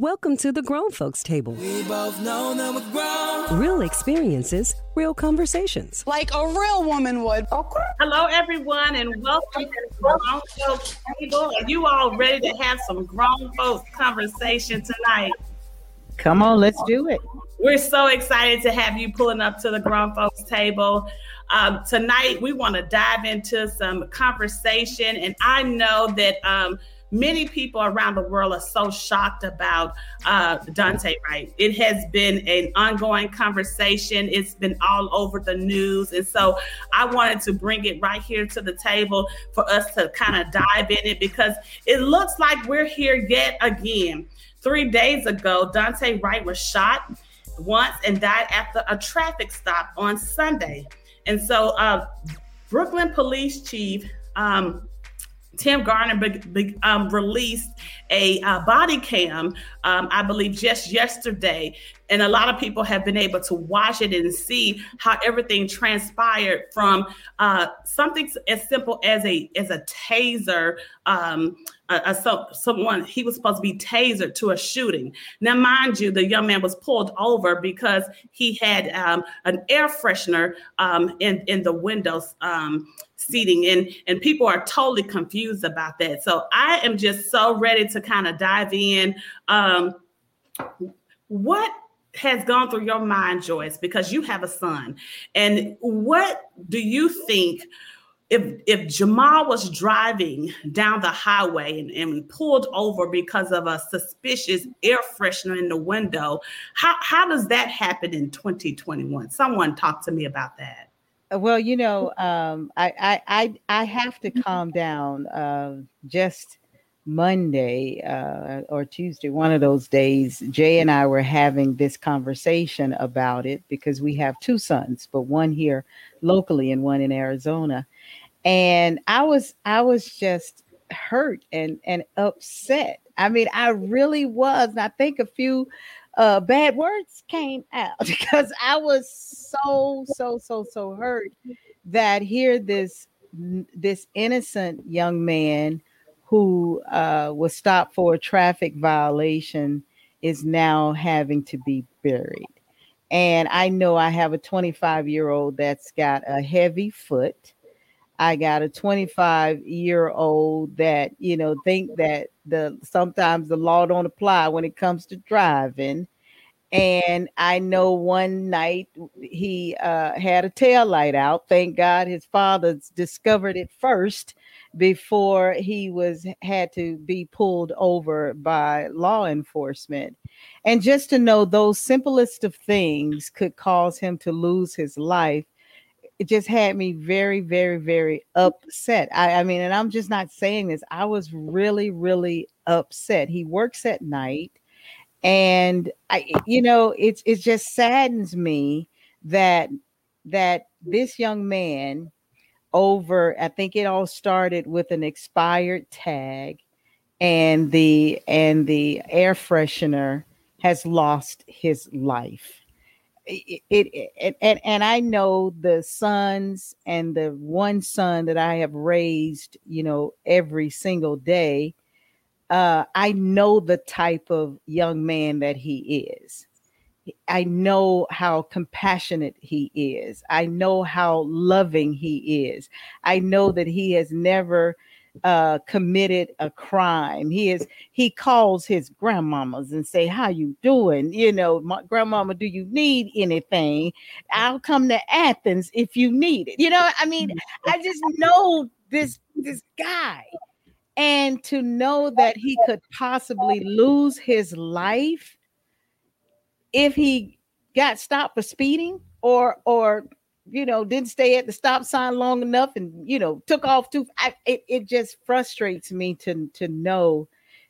Welcome to the Grown Folks Table. We both know that we're grown. Real experiences, real conversations. Like a real woman would. Okay. Hello, everyone, and welcome to the Grown Folks Table. Are you all ready to have some grown folks conversation tonight? Come on, let's do it. We're so excited to have you pulling up to the Grown Folks Table. Um, tonight, we want to dive into some conversation, and I know that. Um, many people around the world are so shocked about uh, Daunte Wright. It has been an ongoing conversation. It's been all over the news. And so I wanted to bring it right here to the table for us to kind of dive in it because it looks like we're here yet again. Three days ago, Daunte Wright was shot once and died after a traffic stop on Sunday. And so, uh, Brooklyn Police Chief um, Tim Gannon be, be, um, released a uh, body cam, um, I believe, just yesterday. And a lot of people have been able to watch it and see how everything transpired from uh, something as simple as a as a taser. Um, a, so, someone he was supposed to be tasered to a shooting. Now, mind you, the young man was pulled over because he had um, an air freshener um, in in the windows seating, and and people are totally confused about that. So I am just so ready to kind of dive in. Um, what has gone through your mind, Joyce, because you have a son, and what do you think? if if Jamal was driving down the highway and, and, pulled over because of a suspicious air freshener in the window, how how does that happen in 2021? Someone talk to me about that. Well, you know, um, I, I I I have to calm down. Uh, just Monday uh, or Tuesday, one of those days, Jay and I were having this conversation about it because we have two sons, but one here locally and one in Arizona. And i was i was just hurt and and upset. I mean i really was. And i think a few uh bad words came out because i was so so so so hurt that here this this innocent young man who uh was stopped for a traffic violation is now having to be buried. And i know i have a 25 year old that's got a heavy foot I got a 25 year old that, you know, think that the sometimes the law don't apply when it comes to driving. And I know one night he uh, had a tail light out. Thank God his father discovered it first before he was had to be pulled over by law enforcement. And just to know those simplest of things could cause him to lose his life it just had me very, very, very upset. I, I mean, and I'm just not saying this. I was really, really upset. He works at night, and I, you know, it's it just saddens me that that this young man over. I think it all started with an expired tag, and the and the air freshener has lost his life it, it, it, and and I know the sons and the one son that I have raised, you know, every single day. Uh, I know the type of young man that he is. I know how compassionate he is. I know how loving he is. I know that he has never uh, committed a crime. He is he calls his grandmamas and say, "How you doing? You know, my grandmama, do you need anything? I'll come to Athens if you need it." You know, I mean, I just know this this guy, and to know that he could possibly lose his life if he got stopped for speeding or or you know, didn't stay at the stop sign long enough and, you know, took off too. I, it, it just frustrates me to, to know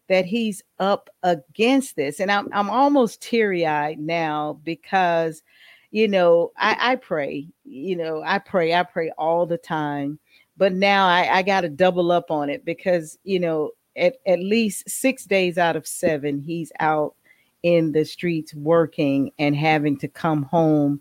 that he's up against this. And I'm, I'm almost teary eyed now because, you know, I, I pray, you know, I pray, I pray all the time. But now I, I got to double up on it because, you know, at, at least six days out of seven, he's out in the streets working and having to come home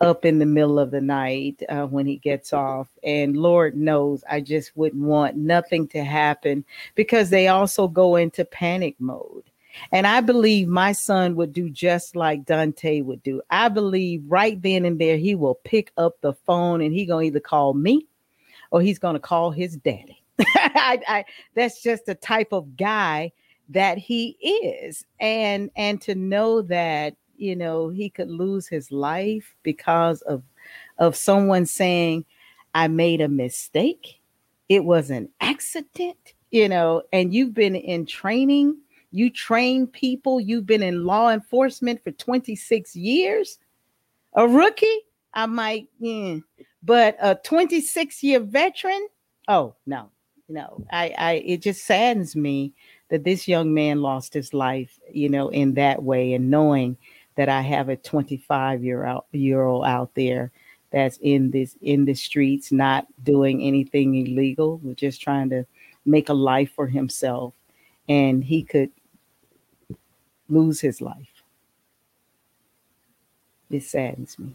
up in the middle of the night uh, when he gets off. And Lord knows, I just wouldn't want nothing to happen because they also go into panic mode. And I believe my son would do just like Daunte would do. I believe right then and there he will pick up the phone and he gonna either call me or he's gonna call his daddy. I, I, that's just the type of guy that he is, and and to know that you know he could lose his life because of of someone saying, "I made a mistake," it was an accident, you know, and you've been in training you train people, you've been in law enforcement for 26 years. A rookie, I might, yeah. but a 26 year veteran, oh no, no. I, I it just saddens me that this young man lost his life, you know, in that way, and knowing that I have a 25 year year old out there that's in this in the streets, not doing anything illegal, just trying to make a life for himself and he could lose his life. It saddens me.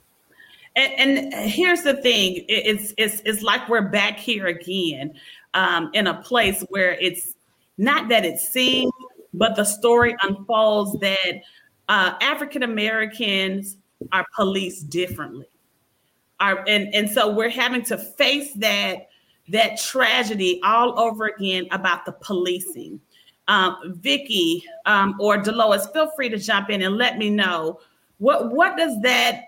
And, and here's the thing: it's it's it's like we're back here again, um, in a place where it's not that it's seen, but the story unfolds that uh, African Americans are policed differently. Are, and, and so we're having to face that that tragedy all over again about the policing. Um, Vicky um, or Dolores, feel free to jump in and let me know what what does that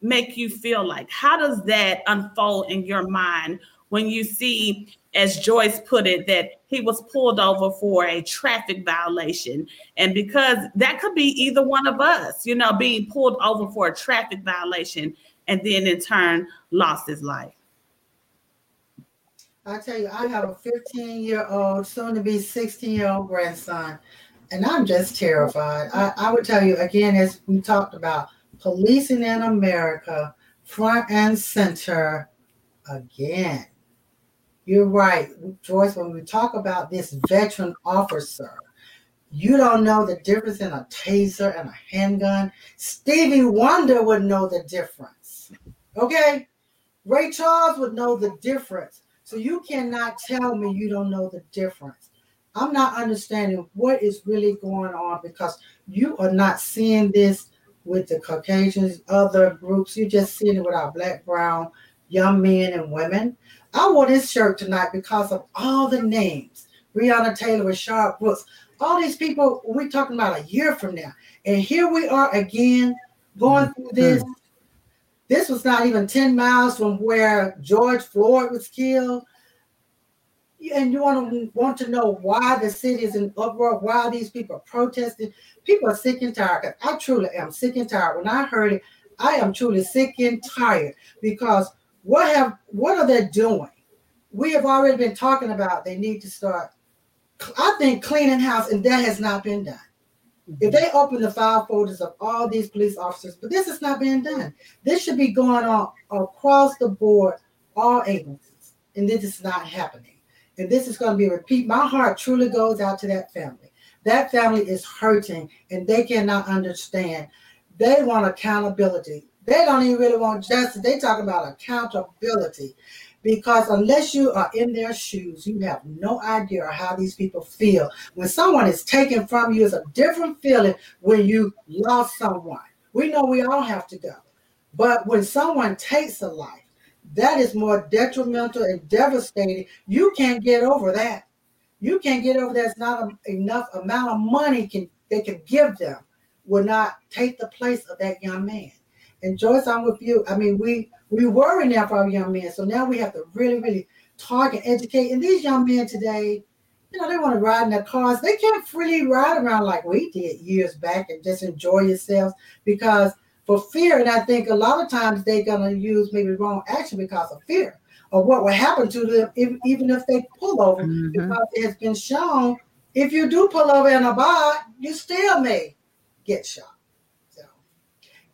make you feel like? How does that unfold in your mind when you see, as Joyce put it, that he was pulled over for a traffic violation? And because that could be either one of us, you know, being pulled over for a traffic violation and then in turn lost his life. I tell you, I have a 15 year old, soon to be 16 year old grandson, and I'm just terrified. I, I would tell you again, as we talked about policing in America, front and center again. You're right, Joyce, when we talk about this veteran officer, you don't know the difference in a taser and a handgun. Stevie Wonder would know the difference. Okay? Ray Charles would know the difference. So you cannot tell me you don't know the difference. I'm not understanding what is really going on because you are not seeing this with the Caucasians, other groups. You're just seeing it with our black, brown, young men and women. I wore this shirt tonight because of all the names. Breonna Taylor, Rayshard Brooks, all these people we're talking about a year from now. And here we are again going mm-hmm. through this this was not even 10 miles from where George Floyd was killed. And you want to want to know why the city is in uproar, why these people are protesting. People are sick and tired. I truly am sick and tired. When I heard it, I am truly sick and tired because what have what are they doing? We have already been talking about they need to start, I think, cleaning house, and that has not been done. Mm-hmm. If they open the file folders of all these police officers, but this is not being done. This should be going on across the board, all agencies, and this is not happening. And this is going to be a repeat. My heart truly goes out to that family. That family is hurting, and they cannot understand. They want accountability. They don't even really want justice. They talk about accountability because unless you are in their shoes, you have no idea how these people feel. When someone is taken from you, it's a different feeling when you lost someone. We know we all have to go. But when someone takes a life, that is more detrimental and devastating. You can't get over that. You can't get over that's not a, enough amount of money can they can give them will not take the place of that young man. And Joyce, I'm with you. I mean, we we worry now for our young men. So now we have to really, really talk and educate. And these young men today, you know, they want to ride in their cars. They can't freely ride around like we did years back and just enjoy yourselves because for fear. And I think a lot of times they're going to use maybe wrong action because of fear of what will happen to them if, even if they pull over. Mm-hmm. Because it has been shown if you do pull over in a bar, you still may get shot.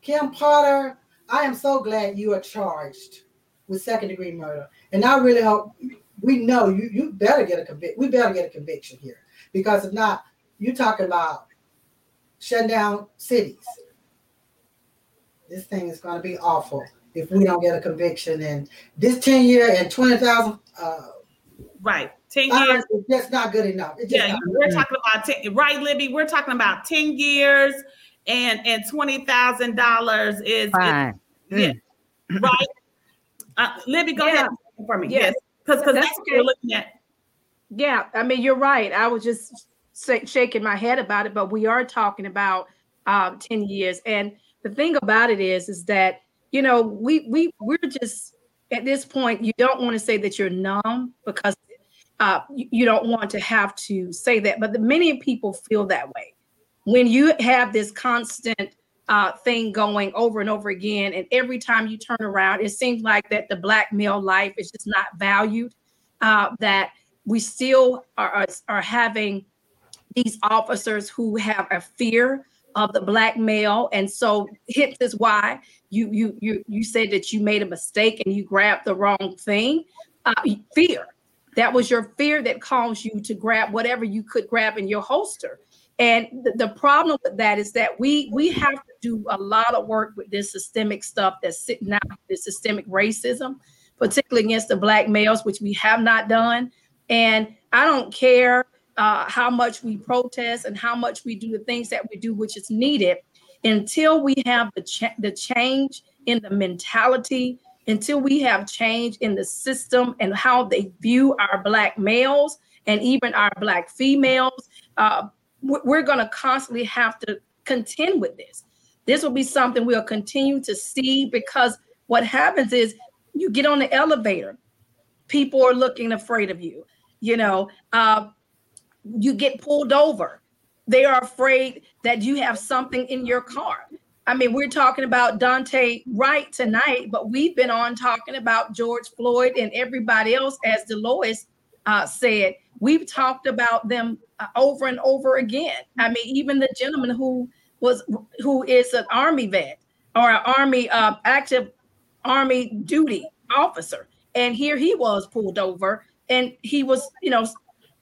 Kim Potter, I am so glad you are charged with second degree murder. And I really hope we know you you better get a convict. We better get a conviction here. Because if not, you're talking about shutting down cities. This thing is going to be awful if we don't get a conviction. And this 10 year and 20,000 uh, Right. 10 years. Just not good enough. yeah, we're talking about 10, right, Libby? We're talking about 10 years and and twenty thousand dollars is, Fine. is yeah, mm. right. Uh, Libby, go yeah. ahead for me. Yes, because because that's, that's what we're looking at. Yeah, I mean you're right. I was just shaking my head about it, but we are talking about um, ten years, and the thing about it is, is that you know we we we're just at this point. You don't want to say that you're numb because uh, you, you don't want to have to say that, but the, many people feel that way when you have this constant uh, thing going over and over again, and every time you turn around, it seems like that the black male life is just not valued. Uh, that we still are, are, having these officers who have a fear of the black male, and so hence is why you you you you said that you made a mistake and you grabbed the wrong thing. Uh, fear. That was your fear that caused you to grab whatever you could grab in your holster. And the, the problem with that is that we we have to do a lot of work with this systemic stuff that's sitting out, this systemic racism, particularly against the black males, which we have not done. And I don't care uh, how much we protest and how much we do the things that we do, which is needed, until we have the ch- the change in the mentality, until we have change in the system and how they view our black males and even our black females. Uh, we're going to constantly have to contend with this. This will be something we'll continue to see because what happens is you get on the elevator, people are looking afraid of you. You know, uh, you get pulled over. They are afraid that you have something in your car. I mean, we're talking about Daunte Wright tonight, but we've been on talking about George Floyd and everybody else, as Delois uh, said. We've talked about them uh, over and over again. I mean, even the gentleman who was who is an army vet or an army uh, active army duty officer, and here he was pulled over, and he was, you know,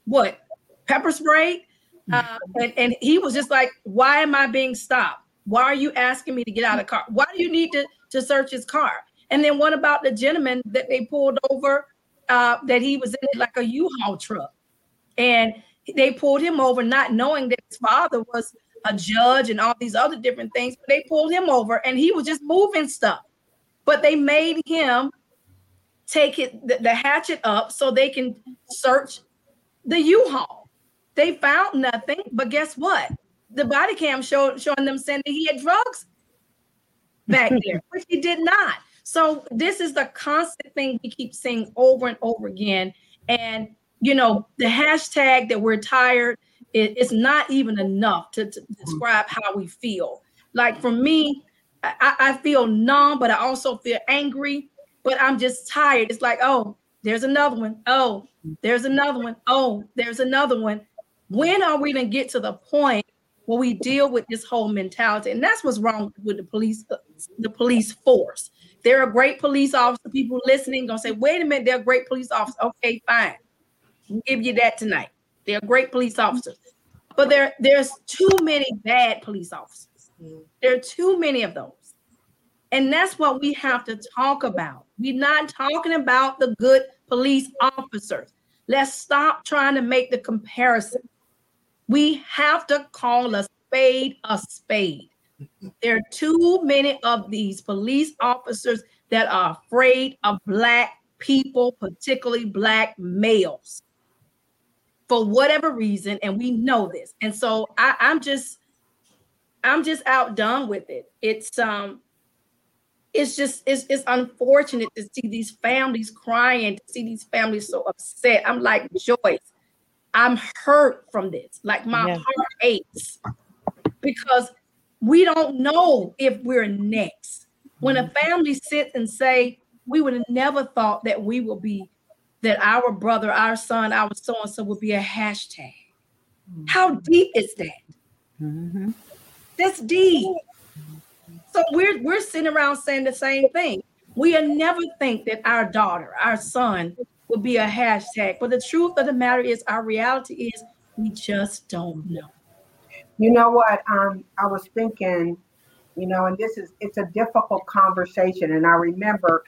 what pepper sprayed, uh, and, and he was just like, "Why am I being stopped? Why are you asking me to get out of the car? Why do you need to to search his car?" And then what about the gentleman that they pulled over? Uh, that he was in it like a U-Haul truck, and they pulled him over not knowing that his father was a judge and all these other different things. But they pulled him over and he was just moving stuff. But they made him take it the, the hatchet up so they can search the U-Haul. They found nothing, but guess what? The body cam showed showing them saying that he had drugs back there, which he did not. So this is the constant thing we keep seeing over and over again. And you know, the hashtag that we're tired it, it's not even enough to, to, mm-hmm. describe how we feel. Like for me, I, I feel numb, but I also feel angry, but I'm just tired. It's like, oh, there's another one. Oh, there's another one. Oh, there's another one. When are we going to get to the point where we deal with this whole mentality? And that's what's wrong with the police, the police force. They're a great police officer. People listening gonna say, wait a minute, they're a great police officer. Okay, fine we give you that tonight. They're great police officers, but there there's too many bad police officers. There are too many of those, and that's what we have to talk about. We're not talking about the good police officers. Let's stop trying to make the comparison. We have to call a spade a spade. There are too many of these police officers that are afraid of black people, particularly black males for whatever reason, and we know this. And so I, I'm just, I'm just outdone with it. It's um, it's just it's it's unfortunate to see these families crying, to see these families so upset. I'm like Joyce, I'm hurt from this. Like my yeah. heart aches because we don't know if we're next. When a mm-hmm. family sits and say, we would have never thought that we will be that our brother, our son, our so and so would be a hashtag. Mm-hmm. How deep is that? Mm-hmm. That's deep. So we're we're sitting around saying the same thing. We never think that our daughter, our son, will be a hashtag. But the truth of the matter is, our reality is we just don't know. You know what? Um, I was thinking, you know, and this is it's a difficult conversation, and I remember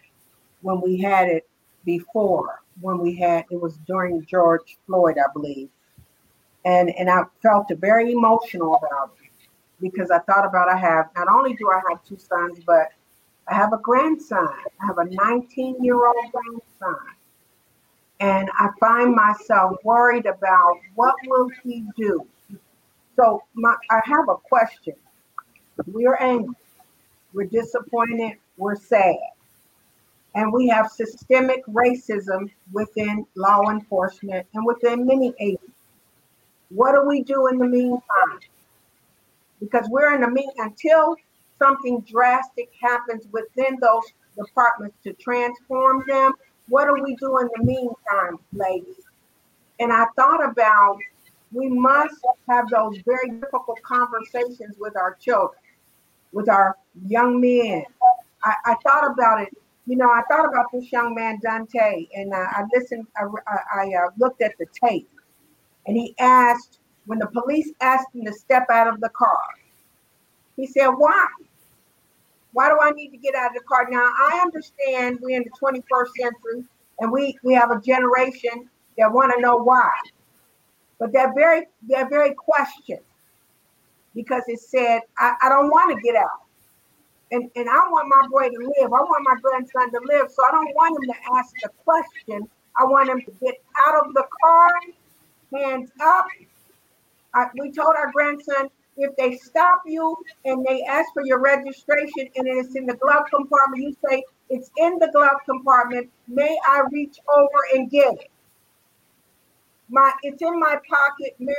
when we had it before when we had it was during George Floyd, I believe, and and I felt very emotional about it because I thought about I have not only do I have two sons, but I have a grandson. I have a 19 year old grandson. And I find myself worried about what will he do. So my, I have a question. We're angry. We're disappointed. We're sad. And we have systemic racism within law enforcement and within many agencies. What do we do in the meantime? Because we're in the mean until something drastic happens within those departments to transform them. What do we do in the meantime, ladies? And I thought about we must have those very difficult conversations with our children, with our young men. I, I thought about it. You know, I thought about this young man, Daunte, and uh, I listened, I, I uh, looked at the tape, and he asked, when the police asked him to step out of the car, he said, Why? Why do I need to get out of the car? Now, I understand we're in the 21st century and we, we have a generation that want to know why. But that very that very question, because it said, I, I don't want to get out. And, and I want my boy to live. I want my grandson to live. So I don't want him to ask the question. I want him to get out of the car, hands up. I, we told our grandson, if they stop you and they ask for your registration and it's in the glove compartment, you say, It's in the glove compartment. May I reach over and get it? My it's in my pocket, man.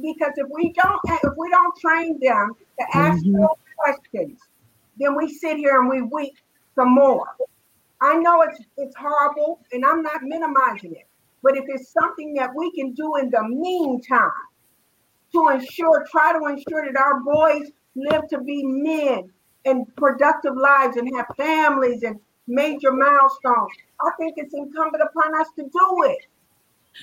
Because if we don't if we don't train them to ask mm-hmm. those questions, then we sit here and we weep some more. I know it's it's horrible and I'm not minimizing it. But if it's something that we can do in the meantime, to ensure, try to ensure that our boys live to be men and productive lives and have families and major milestones. I think it's incumbent upon us to do it.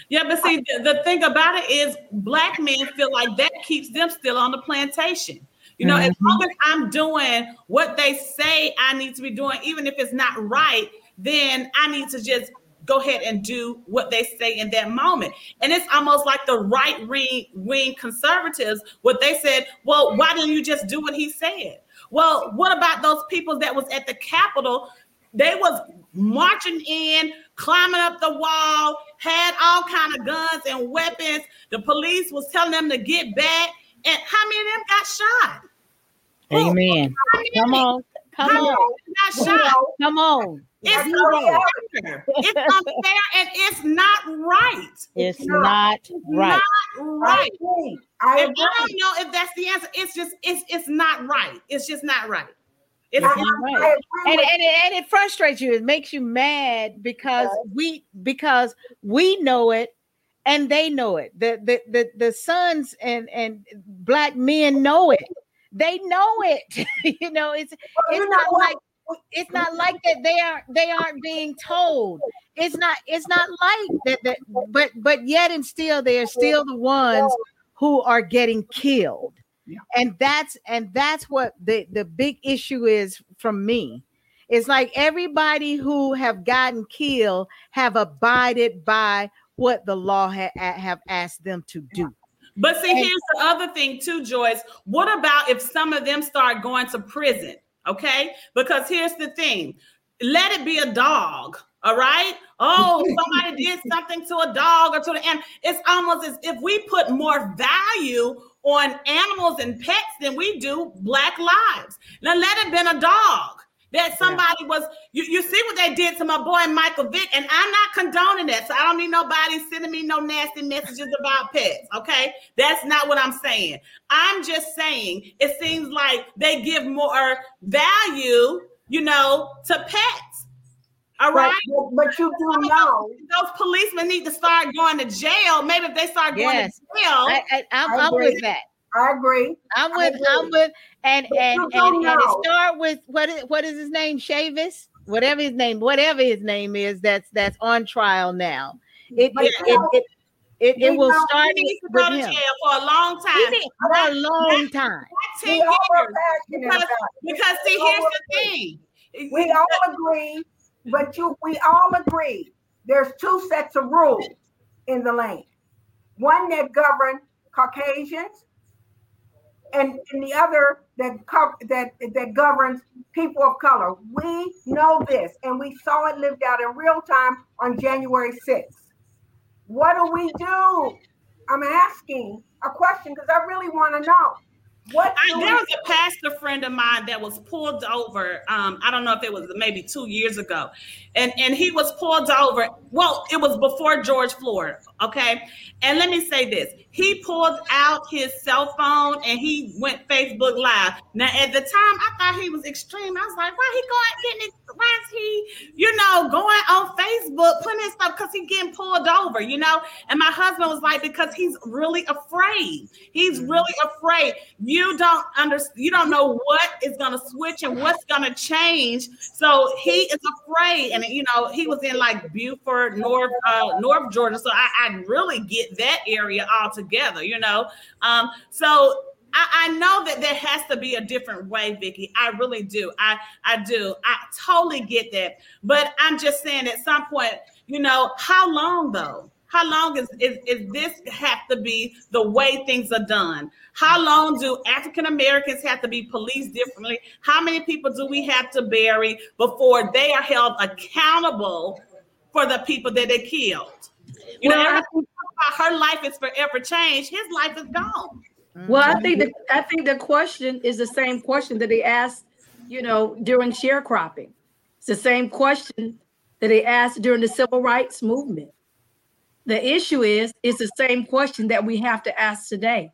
Yeah, but see, the, the thing about it is, black men feel like that keeps them still on the plantation. You know, mm-hmm. as long as I'm doing what they say I need to be doing, even if it's not right, then I need to just go ahead and do what they say in that moment. And it's almost like the right wing, wing conservatives, what they said, well, why didn't you just do what he said? Well, what about those people that was at the Capitol? They was marching in, climbing up the wall, had all kind of guns and weapons. The police was telling them to get back. And how many of them got shot? Amen. Come on. Come on. Got shot? Come on. It's unfair. it's unfair and it's not right. It's, it's not, not, right. Not right. I, I, I don't know if that's the answer. It's just it's it's not right. It's just not right. It's not right. And, and, it, and it frustrates you. It makes you mad because we because we know it and they know it. The the the, the sons and and black men know it. They know it. you know, it's it's not like it's not like that they are they aren't being told it's not it's not like that, that but but yet and still they're still the ones who are getting killed yeah. and that's and that's what the the big issue is from me it's like everybody who have gotten killed have abided by what the law ha- have asked them to do but see and, here's the other thing too joyce what about if some of them start going to prison Okay. Because here's the thing let it be a dog. All right. Oh, somebody did something to a dog or to the and it's almost as if we put more value on animals and pets than we do black lives. Now let it been a dog that somebody was you, you see what they did to my boy Michael Vick, and I'm not condoning that. So I don't need nobody sending me no nasty messages about pets. Okay, that's not what I'm saying. I'm just saying it seems like they give more value, you know, to pets. All right, but, but you do know those policemen need to start going to jail. Maybe if they start going yes. to jail, I, I, I'm, I'm with that. I agree. I'm with. Agree. I'm with. And and and, and it start with what is what is his name? Chavis, whatever his name, whatever his name is. That's that's on trial now. It it, it, it, it, it will start he to go to jail for a long time. for a long time. Ten years. Because, because see, here's the thing. We all agree, but you we all agree there's two sets of rules in the land. One that govern Caucasians, and, and the other that that that governs people of color. We know this, and we saw it lived out in real time on January 6th. What do we do? I'm asking a question because I really want to know. What I, there was a pastor friend of mine that was pulled over. Um, I don't know if it was maybe two years ago, and and he was pulled over. Well, it was before George Floyd. Okay, and let me say this: he pulled out his cell phone and he went Facebook Live. Now, at the time, I thought he was extreme. I was like, why he going getting it? Why is he, you know, going on Facebook putting his stuff because he getting pulled over, you know? And my husband was like, because he's really afraid. He's mm-hmm. really afraid. You don't understand. You don't know what is going to switch and what's going to change. So he is afraid. And you know, he was in like Buford, North, uh, North Georgia. So I, I really get that area all together, you know. Um, so I, I, know that there has to be a different way, Vicki. I really do. I I do. I totally get that. But I'm just saying at some point, you know, how long though? How long is, is, is this have to be the way things are done? How long do African Americans have to be policed differently? How many people do we have to bury before they are held accountable for the people that they killed? You well, know, her life is forever changed. His life is gone. Well, I think the I think the question is the same question that they asked, you know, during sharecropping. It's the same question that they asked during the civil rights movement. The issue is, it's the same question that we have to ask today.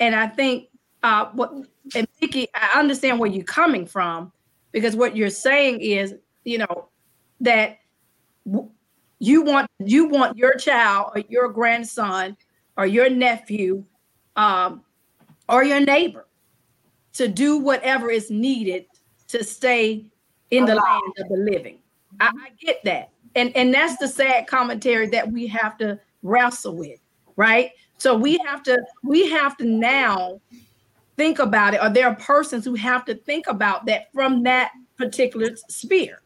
And I think uh, what and Vicki, I understand where you're coming from because what you're saying is, you know, that you want you want your child or your grandson or your nephew um, or your neighbor to do whatever is needed to stay in the land of the living. I, I get that. And and that's the sad commentary that we have to wrestle with, right? So we have to we have to now think about it, or there are persons who have to think about that from that particular sphere,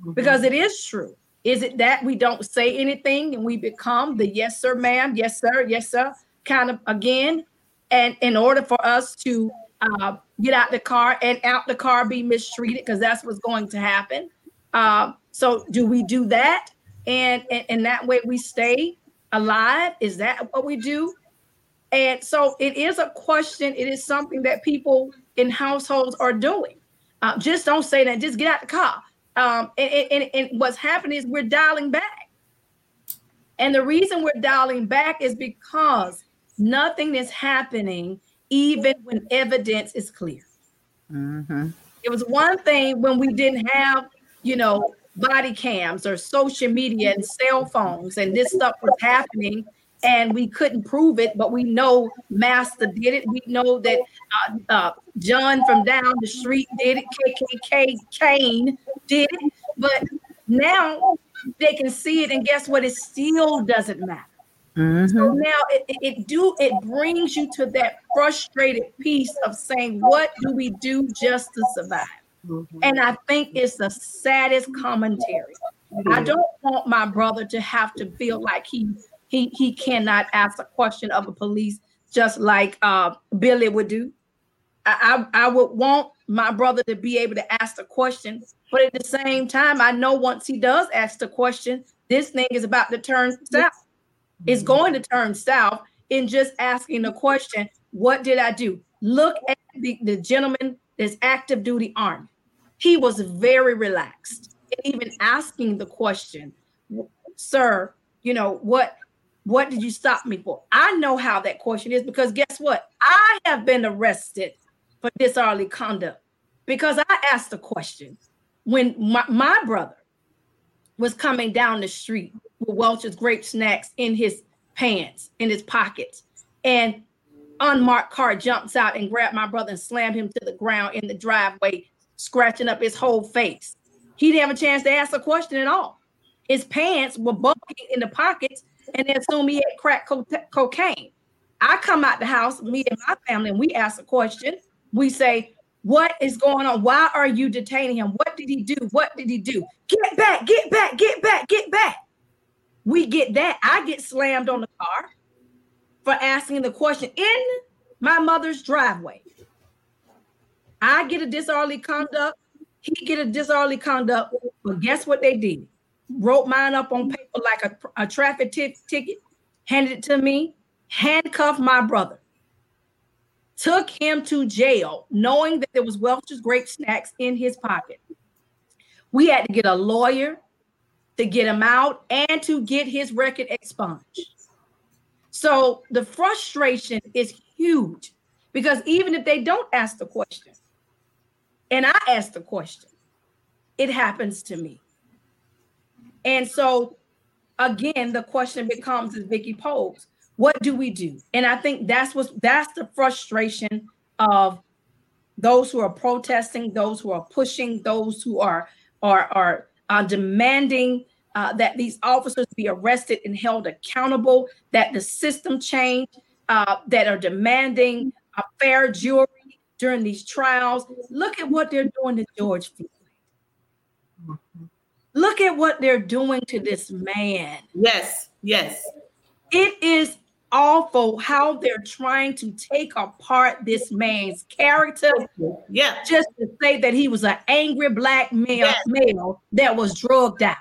mm-hmm. because it is true. Is it that we don't say anything and we become the yes sir, ma'am, yes sir, yes sir, kind of again? And in order for us to uh, get out the car and out the car be mistreated, because that's what's going to happen. Uh, so do we do that? And, and and that way we stay alive? Is that what we do? And so it is a question. It is something that people in households are doing. Uh, just don't say that. Just get out the car. Um, and, and, and what's happening is we're dialing back. And the reason we're dialing back is because nothing is happening even when evidence is clear. Mm-hmm. It was one thing when we didn't have, you know, body cams or social media and cell phones, and this stuff was happening, and we couldn't prove it, but we know Master did it. We know that uh, uh, John from down the street did it. KKK Kane did it. But now they can see it, and guess what? It still doesn't matter. Mm-hmm. So now it, it do it brings you to that frustrated piece of saying, what do we do just to survive? Mm-hmm. And I think it's the saddest commentary. Mm-hmm. I don't want my brother to have to feel like he he he cannot ask a question of a police just like uh, Billy would do. I, I, I would want my brother to be able to ask the question, but at the same time, I know once he does ask the question, this thing is about to turn south. It's going to turn south in just asking the question, what did I do? Look at the, the gentleman that's active duty army. He was very relaxed. And even asking the question, sir, you know, what what did you stop me for? I know how that question is because guess what? I have been arrested for disorderly conduct because I asked a question when my, my brother was coming down the street with Welch's grape snacks in his pants, in his pockets, and unmarked car jumps out and grabbed my brother and slammed him to the ground in the driveway, scratching up his whole face. He didn't have a chance to ask a question at all. His pants were bulging in the pockets, and then assumed he had crack co- cocaine. I come out the house, me and my family, and we ask a question. We say, What is going on? Why are you detaining him? What did he do? What did he do? Get back, get back, get back, get back. we get that. I get slammed on the car for asking the question in my mother's driveway. I get a disorderly conduct. He get a disorderly conduct. But guess what they did? Wrote mine up on paper like a, a traffic t- ticket, handed it to me, handcuffed my brother, took him to jail, knowing that there was Welch's grape snacks in his pocket. We had to get a lawyer to get him out and to get his record expunged. So the frustration is huge because even if they don't ask the question, and I ask the question, it happens to me. And so again, the question becomes as Vicky posed, what do we do? And I think that's what that's the frustration of those who are protesting, those who are pushing, those who are are are uh, demanding uh, that these officers be arrested and held accountable, that the system change, uh, that are demanding a fair jury during these trials. Look at what they're doing to George Floyd. Look at what they're doing to this man. Yes, yes. It is awful how they're trying to take apart this man's character. Yeah. Just to say that he was an angry black male, yes. male that was drugged out.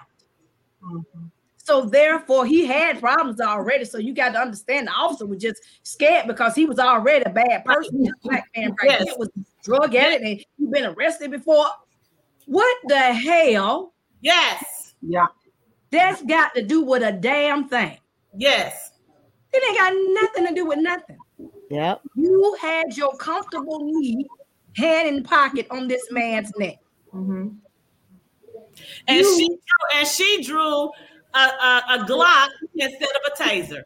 Mm-hmm. So therefore, he had problems already. So you got to understand the officer was just scared because he was already a bad person. black man right yes. was drug addict and he'd been arrested before. What the hell? Yes. Yeah. That's got to do with a damn thing. Yes. It ain't got nothing to do with nothing. Yep. You had your comfortable knee hand in pocket on this man's neck. Mm-hmm. And you, she drew, and she drew a, a, a Glock instead of a taser.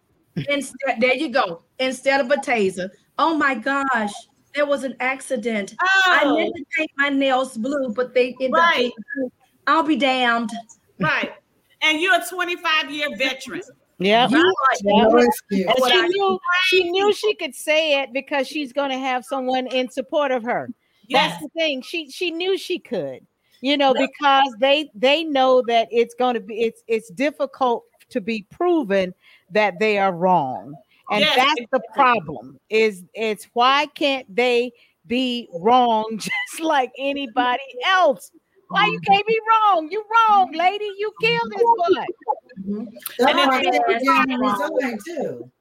Instead, there you go. Instead of a taser. Oh my gosh, there was an accident. Oh. I meant to paint my nails blue, but they ended right. Up, I'll be damned. Right. And you're a 25 year veteran. Yeah, you are, she knew she knew she could say it because she's going to have someone in support of her. Yes. That's the thing. She she knew she could you know because they they know that it's going to be it's it's difficult to be proven that they are wrong and yes, that's the problem is it's why can't they be wrong just like anybody else why you can't be wrong? You wrong lady. You killed this boy. Mm-hmm. that's why they resign too.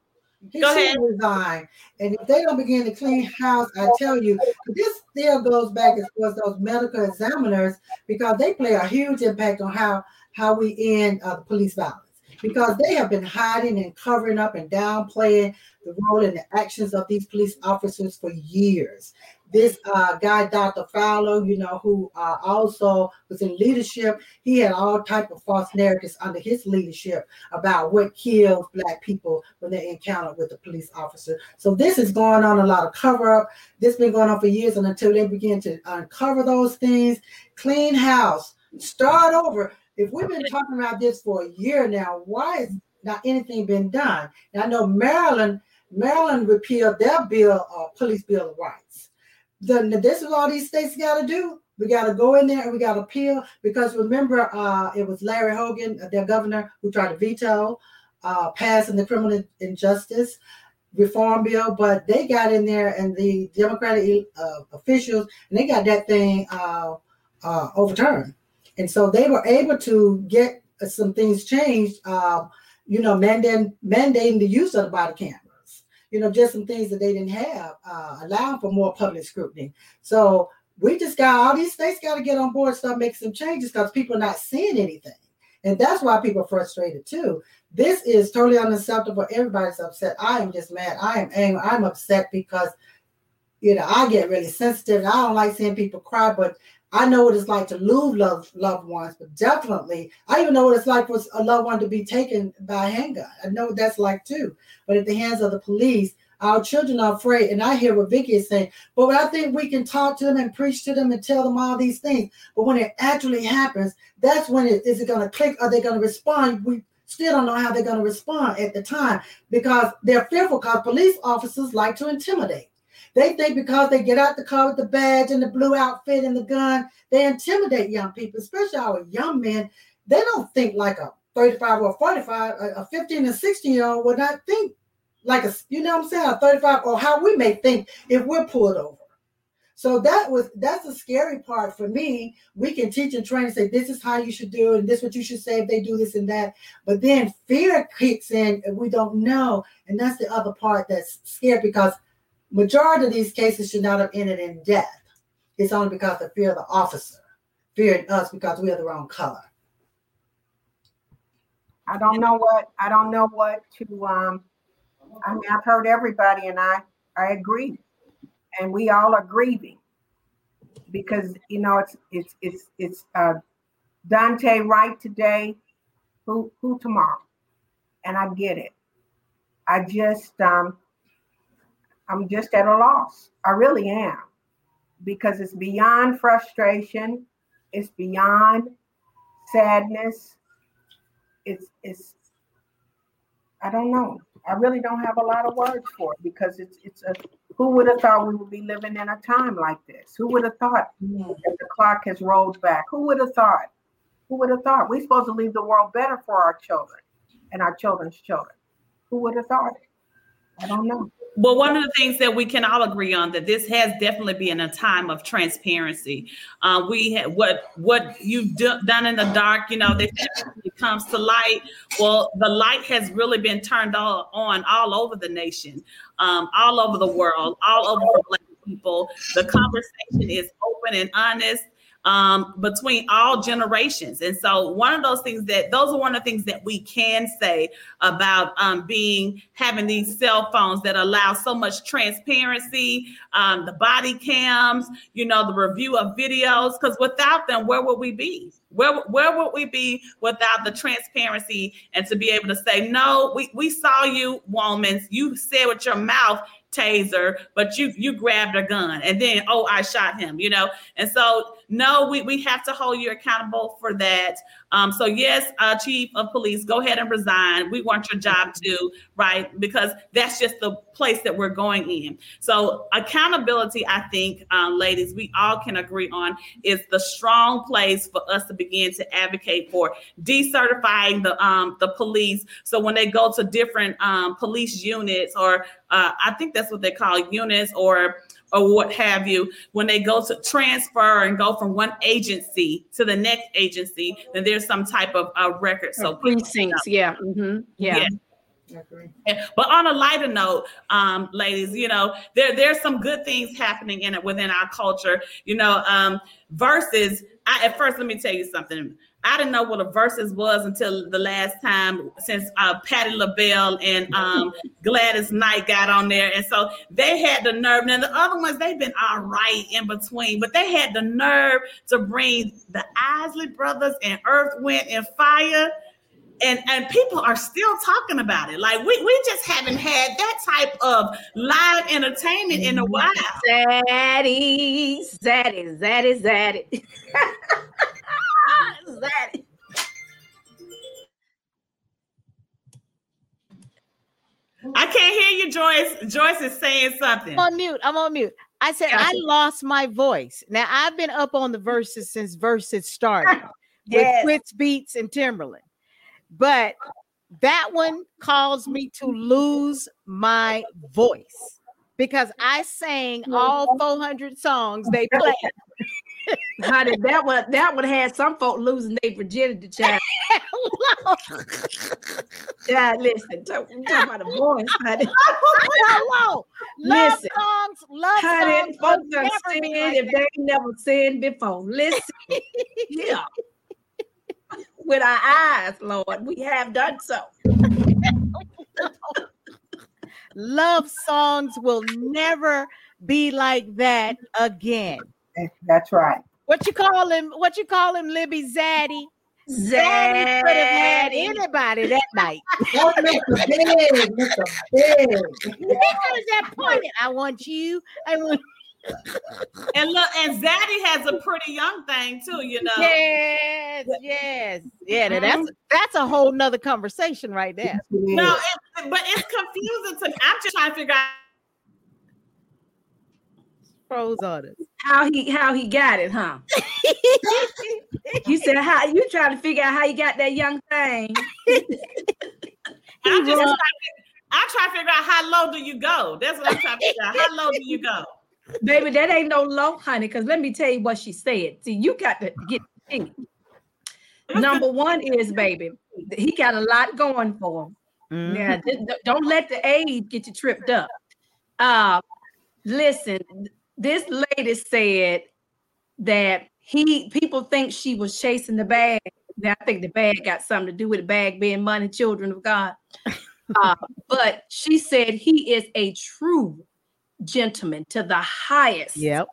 He Go should ahead. resign. And if they don't begin to clean house, I tell you, this still goes back as far as those medical examiners because they play a huge impact on how how we end uh, police violence. Because they have been hiding and covering up and downplaying the role and the actions of these police officers for years this uh, guy, Dr. Fowler, you know, who uh, also was in leadership, he had all type of false narratives under his leadership about what kills black people when they encounter with a police officer. So this is going on a lot of cover up. This been going on for years, and until they begin to uncover those things, clean house, start over. If we've been talking about this for a year now, why is not anything been done? Now, I know Maryland, Maryland repealed their bill, uh, police bill of rights the, this is all these states got to do. We got to go in there and we got to appeal because remember, uh, it was Larry Hogan, uh, their governor, who tried to veto uh, passing the criminal injustice reform bill, but they got in there and the Democratic uh, officials and they got that thing uh, uh, overturned, and so they were able to get some things changed. You know, mandating mandating the use of the body cam you know, just some things that they didn't have, uh, allowing for more public scrutiny. So we just got all these states got to get on board, start making some changes because people are not seeing anything. And that's why people are frustrated too. This is totally unacceptable. Everybody's upset. I am just mad. I am angry. I'm upset because, you know, I get really sensitive. I don't like seeing people cry, but I know what it's like to lose love, loved ones, but definitely, I even know what it's like for a loved one to be taken by a handgun. I know what that's like too. But at the hands of the police, our children are afraid. And I hear what Vicky is saying, but I think we can talk to them and preach to them and tell them all these things. But when it actually happens, that's when it is it going to click? Are they going to respond? We still don't know how they're going to respond at the time because they're fearful because police officers like to intimidate. They think because they get out the car with the badge and the blue outfit and the gun, they intimidate young people, especially our young men. They don't think like a 35 or 45, a, a 15 and 16 year old would not think like a, you know what I'm saying, a 35 or how we may think if we're pulled over. So that was that's the scary part for me. We can teach and train and say this is how you should do it, and this is what you should say if they do this and that. But then fear kicks in and we don't know. And that's the other part that's scary because majority of these cases should not have ended in death. It's only because of fear of the officer, fearing us because we are the wrong color. I don't know what I don't know what to um I mean I've heard everybody and I I agree. And we all are grieving because you know it's it's it's it's uh Daunte Wright today, who who tomorrow? And I get it. I just um I'm just at a loss. I really am. Because it's beyond frustration, it's beyond sadness, it's it's I don't know. I really don't have a lot of words for it because it's it's a who would have thought we would be living in a time like this? Who would have thought mm. that the clock has rolled back? Who would have thought? Who would have thought? We're supposed to leave the world better for our children and our children's children. Who would have thought it? I don't know. Well, one of the things that we can all agree on that this has definitely been a time of transparency. Uh, we have, what what you've do, done in the dark, you know, that comes to light. Well, the light has really been turned all, on all over the nation, um, all over the world, all over for Black people. The conversation is open and honest um, between all generations. And so, one of those things that those are one of the things that we can say about um, being having these cell phones that allow so much transparency, um, the body cams, you know, the review of videos. Because without them, where would we be? Where, where would we be without the transparency and to be able to say, no, we, we saw you, woman. You said with your mouth taser, but you you grabbed a gun and then oh I shot him, you know. And so no, we, we have to hold you accountable for that. Um, so yes, uh, chief of police, go ahead and resign. We want your job too, right? Because that's just the place that we're going in. So accountability, I think, um, ladies, we all can agree on is the strong place for us to begin to advocate for decertifying the um, the police. So when they go to different um, police units, or uh, I think that's what they call units, or or what have you, when they go to transfer and go from one agency to the next agency, then there's some type of uh, record. So precincts, yeah. Mm-hmm. yeah. yeah. But on a lighter note, um, ladies, you know, there there's some good things happening in it within our culture. You know, um, Verzuz I, at first, let me tell you something. I didn't know what a Verzuz was until the last time since uh, Patti LaBelle and um, Gladys Knight got on there. And so they had the nerve. Now, the other ones, they've been all right in between, but they had the nerve to bring the Isley Brothers and Earth, Wind, and Fire. And, and people are still talking about it. Like we, we just haven't had that type of live entertainment in a while. Zaddy, zaddy, zaddy, zaddy. that? I can't hear you, Joyce. Joyce is saying something. I'm on mute. I'm on mute. I said I lost my voice. Now I've been up on the Verzuz since Verzuz started yes. with Swizz Beatz and Timbaland, but that one caused me to lose my voice because I sang all 400 songs they played. Honey, that one that one had some folk losing their virginity, child. yeah, listen, talk, talk about a voice, honey. Hello. Love listen, songs, love honey, songs. Folks are saying like if they never sinned before. Listen, yeah. With our eyes, Lord, we have done so. love songs will never be like that again. That's right. What you call him? What you call him, Libby Zaddy? Zaddy could have had anybody that night. That's Mr. Big, Mr. Big. He could have just pointed. I want you. I want. and look, and Zaddy has a pretty young thing too, you know. Yes, yes, yeah. Mm-hmm. That's that's a whole nother conversation right there. No, it, but it's confusing to me. I'm just trying to figure out Froze on us. How he how he got it, huh? you said, "How you trying to figure out how you got that young thing?" I'm just trying to, I'm trying to figure out how low do you go. That's what I'm trying to figure out. How low do you go? Baby, that ain't no low, honey. Because let me tell you what she said. See, you got to get Number one is, baby, he got a lot going for him. Mm-hmm. Yeah, don't let the age get you tripped up. Uh, listen, this lady said that he people think she was chasing the bag. Now, I think the bag got something to do with the bag being money, children of God. Uh, but she said he is a true gentleman to the highest yep.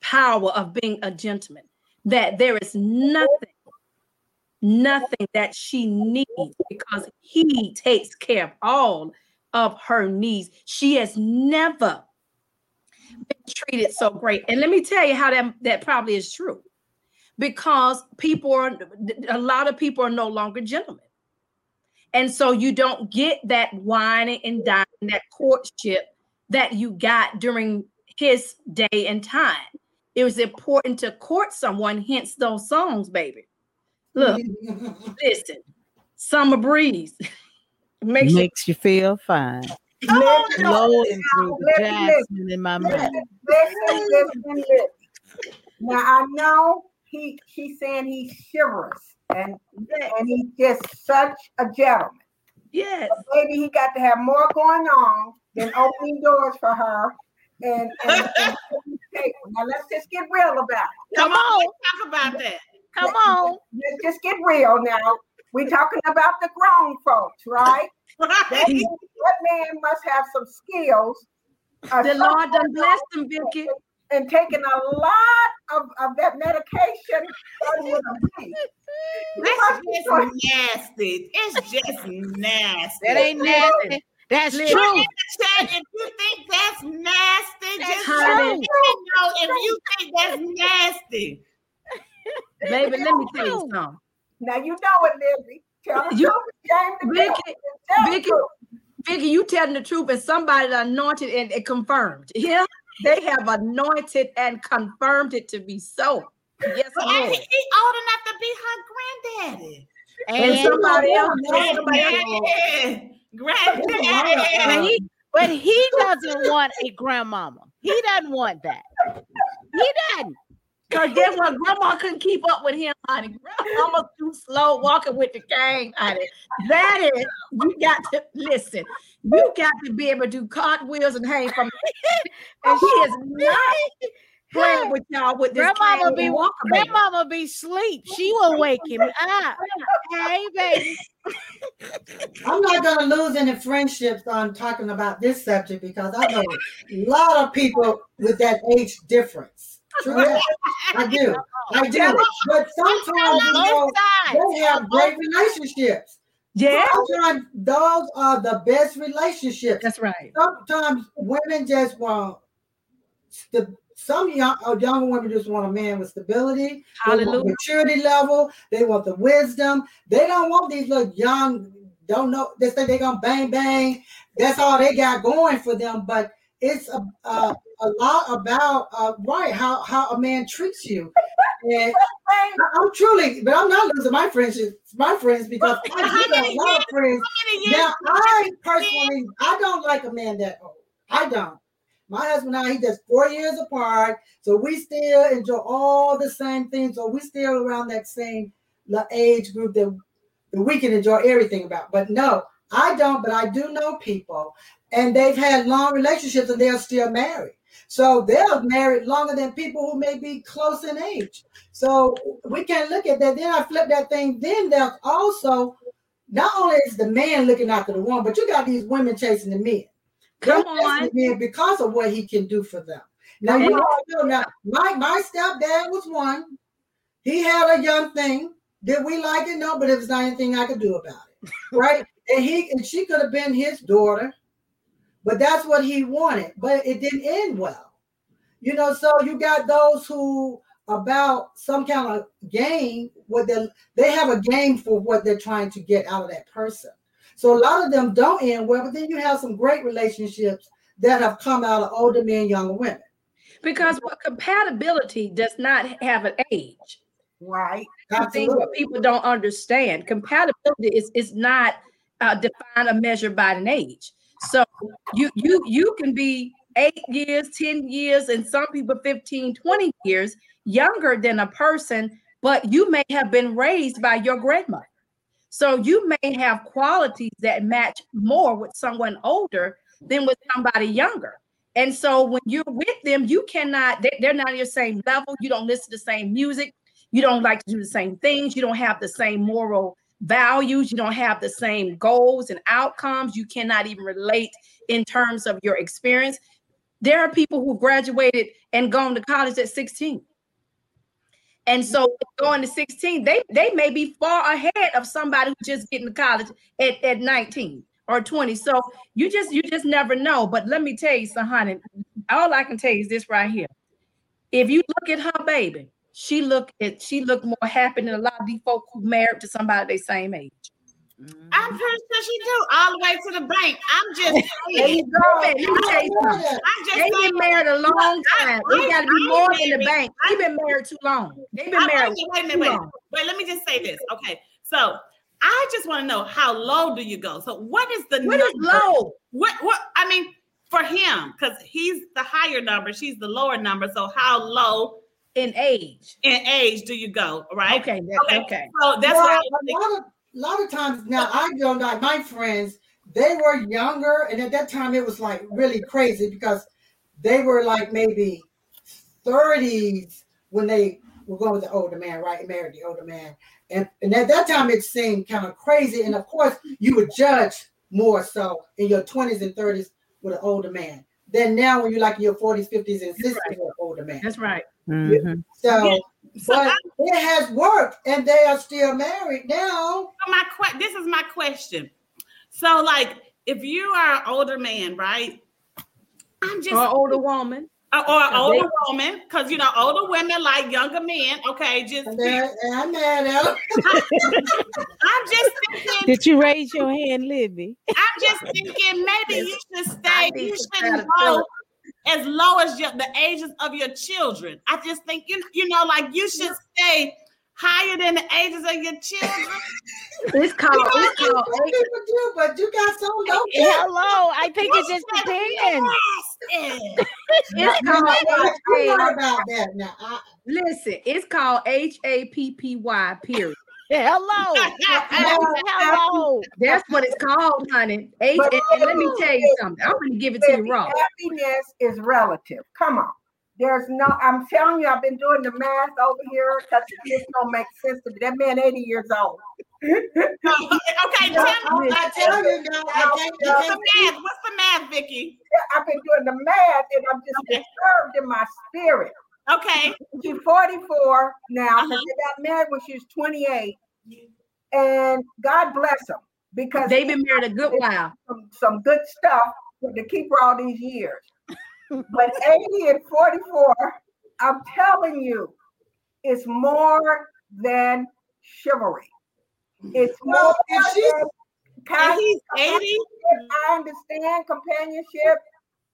power of being a gentleman. That there is nothing, nothing that she needs because he takes care of all of her needs. She has never been treated so great. And let me tell you how that, that probably is true. Because people are a lot of people are no longer gentlemen. And so you don't get that whining and dining, that courtship that you got during his day and time. It was important to court someone, hence those songs, baby. Look, listen, summer breeze makes, makes you, you feel fine. Flowing through the jasmine in my mouth. Listen, listen, listen. Now I know he she's saying he's shivers and and he's just such a gentleman. Yes. But maybe he got to have more going on than opening doors for her. And, and, and now let's just get real about it. Come on, talk about that. Come on. Let's just get real now. We're talking about the grown folks, right? That, that man must have some skills. Uh, the Lord done blessed him, Vicky. And taking a lot of, of that medication. That's just nasty. It's just nasty. That ain't nasty. That's Put true. In the chat if you think that's nasty, that's just let me know if you think that's nasty. Baby, let me tell you something. Now you know it, Lizzie. Tell you, truth. Vicky, Vicky, Vicky, you telling the truth, and somebody anointed and, and confirmed. Yeah, they have anointed and confirmed it to be so. Yes, but Lord. He, he old enough to be her granddaddy. And, and somebody else, somebody else. Granddaddy. But he, but he doesn't want a grandmama. He doesn't want that. He doesn't. Cause guess what? Grandma couldn't keep up with him, honey. Grandma's too slow walking with the cane, honey. That is, you got to listen. You got to be able to do cartwheels and hang from. and she is not playing with y'all with this. Grandmama be walking. grandmama be sleep. She will wake him up. Hey, baby. I'm not gonna lose any friendships on talking about this subject because I know a lot of people with that age difference. True, I do. I do. But sometimes you know, they have great relationships. Yeah. Sometimes those are the best relationships. That's right. Sometimes women just want the some young uh, younger women just want a man with stability, Hallelujah. maturity level. They want the wisdom. They don't want these little young, don't know. They say they're gonna bang bang. That's all they got going for them. But it's a a, a lot about uh, right how how a man treats you. And I'm truly, but I'm not losing my friendships, my friends because I have a lot of friends. Now, I personally, I don't like a man that old. I don't. My husband and I, he just four years apart, so we still enjoy all the same things. So we still around that same age group that, that we can enjoy everything about. But no, I don't. But I do know people, and they've had long relationships, and they're still married. So they're married longer than people who may be close in age. So we can't look at that. Then I flip that thing. Then there's also not only is the man looking after the woman, but you got these women chasing the men. Come on. Men because of what he can do for them. Now you all know now my, my stepdad was one. He had a young thing. Did we like it? No, but it was not anything I could do about it. Right? and he and she could have been his daughter but that's what he wanted but it didn't end well you know so you got those who about some kind of game what they they have a game for what they're trying to get out of that person so a lot of them don't end well but then you have some great relationships that have come out of older men, younger women. Because what compatibility does not have an age. Right. I think what people don't understand. Compatibility is, is not uh, defined or measured by an age. So you you you can be eight years, 10 years, and some people 15, 20 years younger than a person, but you may have been raised by your grandmother. So you may have qualities that match more with someone older than with somebody younger. And so when you're with them, you cannot, they, they're not your same level. You don't listen to the same music. You don't like to do the same things. You don't have the same moral values. You don't have the same goals and outcomes. You cannot even relate in terms of your experience. There are people who graduated and gone to college at 16. And so going to 16, they, they may be far ahead of somebody who just getting to college at, at 19 or 20. So you just you just never know. But let me tell you something. All I can tell you is this right here. If you look at her baby, she look at she looked more happy than a lot of these folks who married to somebody they same age. Mm-hmm. I'm pretty sure she do all the way to the bank. I'm just saying. Let me tell you. I'm just They've been married a long time. They got to be more in the bank. They've been married too long. They've been married. Wait a minute. Wait, wait. Let me just say this. Okay, so I just want to know how low do you go? So what is the number? what is low? What what I mean for him because he's the higher number, she's the lower number. So how low in age? In age do you go? Right? Okay. okay. okay. So that's well, what a lot of times now I don't like my friends, they were younger, and at that time it was like really crazy because they were like maybe 30s when they were going with the older man, right? Married the older man. And, and at that time it seemed kind of crazy. And of course, you would judge more so in your 20s and 30s with an older man. than now when you're like in your 40s, 50s, and 60s right. with an older man. That's right. Mm-hmm. So yeah. But I, it has worked, and they are still married now. My que- this is my question. So, like, if you are an older man, right? I'm just or older woman. Or an older they, woman, because you know, older women like younger men. Okay, just I'm mad at I'm just thinking. Did you raise your hand, Libby? I'm just thinking maybe you should stay. You shouldn't go as low as your, the ages of your children. I just think you you know like you should stay higher than the ages of your children. it's called. You know, it's called people do, but you got some low. Hello, I think it just depends. it's called. about that now. I, Listen, it's called H A P P Y. Period. Hello. Hello. That's what it's called, honey. H- and, and, let me tell you something. I'm going to give it to you raw. Happiness is relative. Come on. There's no, I'm telling you, I've been doing the math over here because it just don't make sense to me. That man 80 years old. okay, tell me. I tell you now. What's the math? What's the math, Vicky? I've been doing the math and I'm just okay. disturbed in my spirit. Okay. She's 44 now uh-huh. they got married when she was 28. And God bless them because they've been married a good while. Some, some good stuff to keep her all these years. but 80 and 44, I'm telling you, it's more than chivalry. It's more than and he's 80. I understand companionship.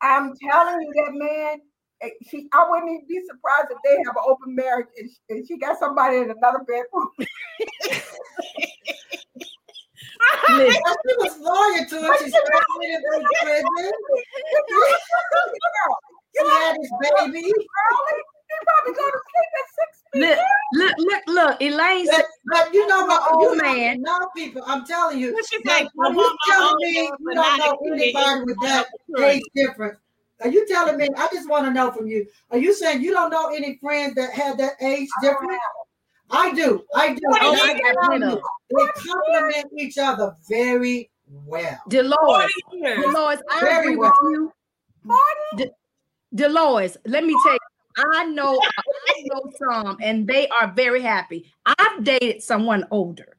I'm telling you that man she I wouldn't even be surprised if they have an open marriage and she, and she got somebody in another bedroom. she was loyal to it. She's graduated from prison. She had his baby. He probably go to sleep at six. Look, look, look, look, Elaine but, but you know my old man. Now, people, I'm telling you. What you think? You telling me you don't know anybody with that age difference are you telling me? I just want to know from you. Are you saying you don't know any friends that had that age difference? I do. I do. Oh, I you, they complement each other very well. Dolores, Dolores, I very agree well. with you. De- Dolores, let me tell you. I know, I know some, and they are very happy. I've dated someone older.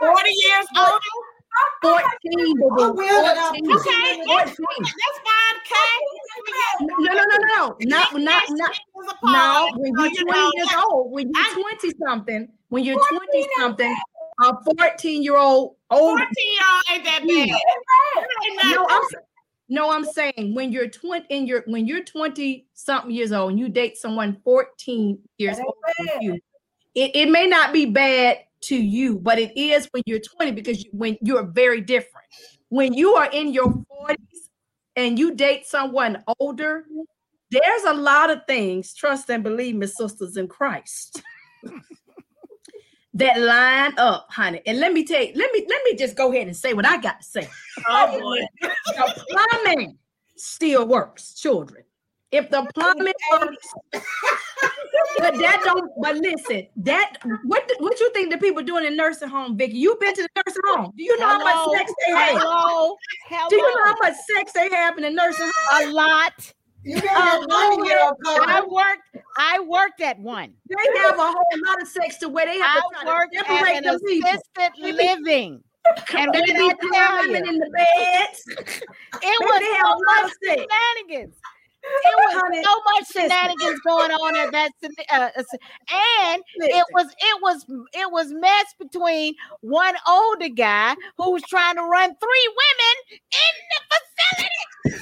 40 years older? 14. Oh, 14. Okay, that's, that's fine, Kay. No, no, no, no. Not, not, not. No, when you're 20 years old, when you're 20 something, when you're 20 something, a 14 year old old 14 year old ain't that bad. No, I'm No, I'm saying when you're 20 in your when you're 20 something years old and you date someone 14 years old you, it, it may not be bad to you, but it is when you're 20 because you, when you're very different. When you are in your 40s and you date someone older, there's a lot of things, trust and believe me, sisters in Christ. that line up, honey. And let me tell you, let me let me just go ahead and say what I got to say. Oh boy. the plumbing still works, children. If the plumbing works, but that don't. But listen, that what what you think the people doing in nursing home, Vicky? You've been to the nursing home. Do you know Hello. how much sex they have? Hello. Hello. Do you know how much sex they have in the nursing home? A lot. You got that money, girl, I worked. I worked at one. They have a whole lot of sex to where they have I to try worked to at separate an the people. assisted living. And They when be I tell climbing you, in the beds. it was they so a lot much of shenanigans. It was so much shenanigans going on at that, uh, uh, and it was it was it was mess between one older guy who was trying to run three women in the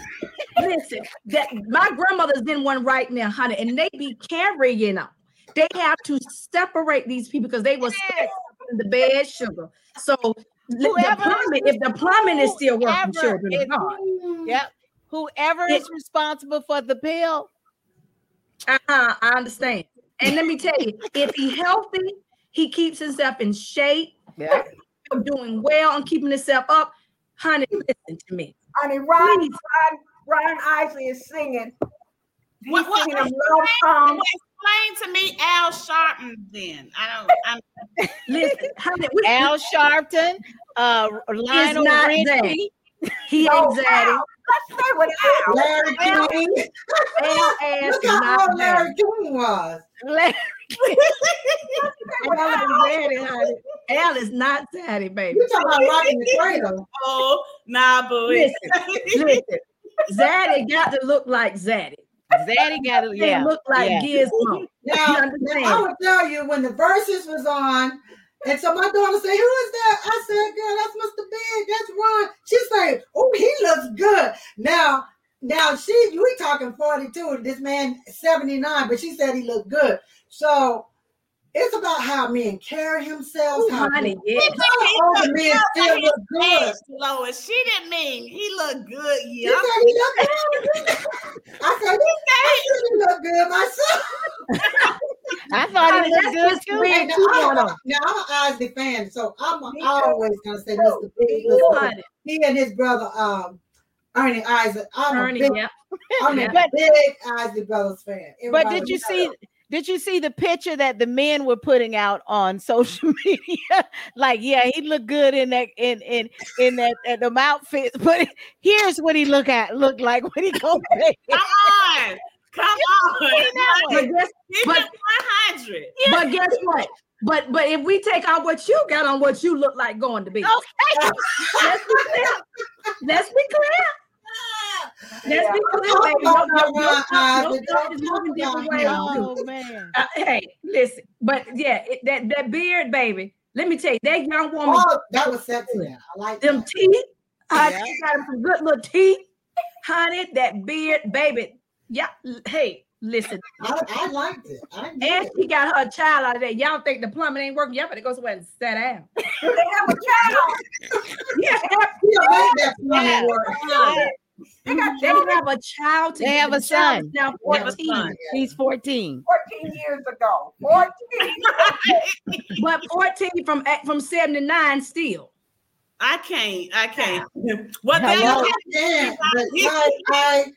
facility. Listen, that my grandmother's in one right now, honey, and they be carrying them. They have to separate these people because they was Yes. in the bed sugar. So li- the Whoever- plumbing, if the plumbing is still working, Whoever children God. Yep. Whoever It- is responsible for the bill, Uh-huh, I understand. And let me tell you, if he healthy, he keeps himself in shape, yeah. I'm doing well, and keeping himself up. Honey, listen to me. Honey, Ron, Please. Ron, Ron Isley is singing. He's What- what- singing a love song. Explain to me Al Sharpton then. I don't I'm Listen, honey, Al Sharpton, uh, Lionel Richie. He No, ain't zaddy. Al. Let's stay with Al. Larry Al- King. Al ass Look how old. Larry King was. Larry- Al is zaddy, honey. Al is not zaddy, baby. You talking about rocking the cradle? oh nah boo. Listen, listen. Zaddy got to look like Zaddy. Zaddy got it. They Yeah. look like yeah. Gizmo. Now, now. I would tell you when the Verzuz was on, and so my daughter said, "Who is that?" I said, "Girl, that's Mr. Big. That's Ron." She said, "Oh, he looks good." Now, now she we talking forty two. This man seventy nine, but she said he looked good. So it's about how men carry themselves. Ooh, how honey, yes. how older men still look good. Lois, she didn't mean he looked good. She Yeah. said he looked good. I said, I said he looked good myself. I thought Honey, it was good just too. weird. And too, I'm, a, now I'm an Isley fan, so I'm Me too. always gonna say Mr. Big. Ooh, looks good. honey. He and his brother, um, Ernie Isaac. I'm Ernie, a big, yeah. I'm a But- big Isley Brothers fan. But did you knows. see? Did you see the picture that the men were putting out on social media? like, yeah, he looked good in that in in in that in them outfits. But here's what he look at look like when he go bed. Come on. Come on. But guess, but- 100. but guess what? But but if we take out what you got on, what you look like going to be. Okay. Let's be clear. Let's be clear. Let's be clear, baby. about No, no, no, no, but stuff don't moving different ways. too. Oh man. Uh, hey, listen, but yeah, it, that that beard, baby. Let me tell you, that young woman, Oh, that was sexy. Now. I like them that. teeth, honey, Yeah. she got some good little teeth, honey. That beard, baby. Yeah, hey, listen, I, I liked it. I and did. she got her child out of there. Y'all think the plumbing ain't working? Y'all better go somewhere and sit down. They have a child. Yeah, He'll make that plumbing work. they got they have a child. They have a The son. is Now They have a 14. son. He's 14. 14 years ago. 14. but 14 from eh, from 79 still. I can't. I can't. What Hello? that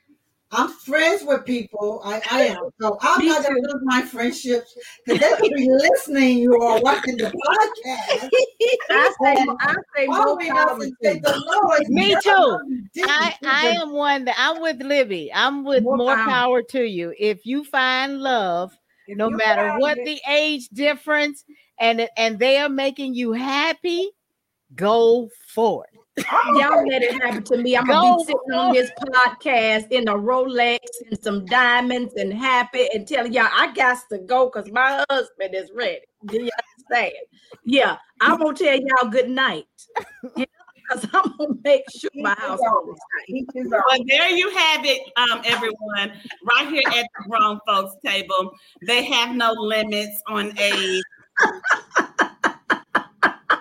I'm friends with people. I, I am. So I'm Me not going to lose my friendships because they could be listening. You are watching the podcast. I say, I say more Following power to say the Lord. Me too. I, I am. one that I'm with Libby. I'm with More more, power. power. to you. If you find love, no matter what it- the age difference, and and they are making you happy, go for it. Y'all let it happen to me. I'm gonna be sitting on this podcast in a Rolex and some diamonds and happy and telling y'all I got to go because my husband is ready. Do you understand? Yeah, I'm gonna tell y'all good night. because I'm gonna make sure my house. is Well, there you have it, um, everyone. Right here at the grown folks table, they have no limits on age.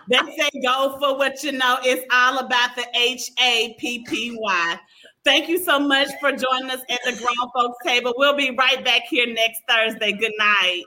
they say go for what you know. It's all about the H A P P Y. Thank you so much for joining us at the grown folks table. We'll be right back here next Thursday. Good night.